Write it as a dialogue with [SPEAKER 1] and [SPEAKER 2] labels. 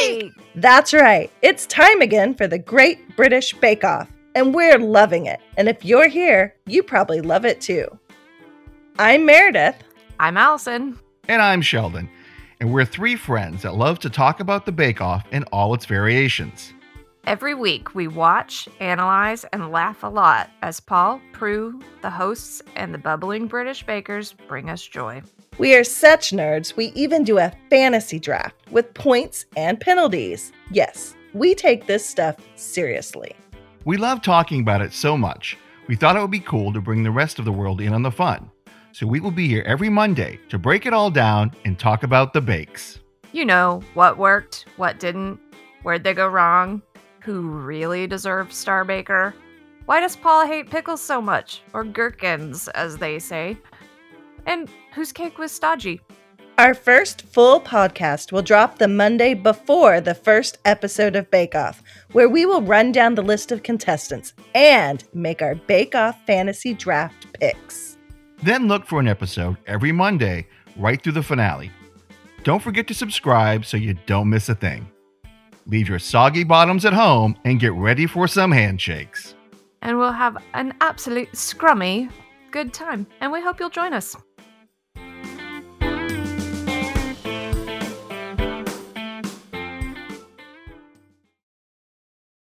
[SPEAKER 1] Yay!
[SPEAKER 2] That's right. It's time again for the Great British Bake Off, and we're loving it. And if you're here, you probably love it too. I'm Meredith.
[SPEAKER 1] I'm Alison.
[SPEAKER 3] And I'm Sheldon. And we're three friends that love to talk about the Bake Off and all its variations.
[SPEAKER 1] Every week, we watch, analyze, and laugh a lot as Paul, Prue, the hosts, and the bubbling British bakers bring us joy.
[SPEAKER 2] We are such nerds, we even do a fantasy draft with points and penalties. Yes, we take this stuff seriously.
[SPEAKER 3] We love talking about it so much, we thought it would be cool to bring the rest of the world in on the fun. So we will be here every Monday to break it all down and talk about the bakes.
[SPEAKER 1] You know, what worked, what didn't, where'd they go wrong, who really deserves Starbaker? Why does Paul hate pickles so much? Or gherkins, as they say. And whose cake was stodgy?
[SPEAKER 2] Our first full podcast will drop the Monday before the first episode of Bake Off, where we will run down the list of contestants and make our Bake Off fantasy draft picks.
[SPEAKER 3] Then look for an episode every Monday right through the finale. Don't forget to subscribe so you don't miss a thing. Leave your soggy bottoms at home and get ready for some handshakes.
[SPEAKER 1] And we'll have an absolute scrummy good time. And we hope you'll join us.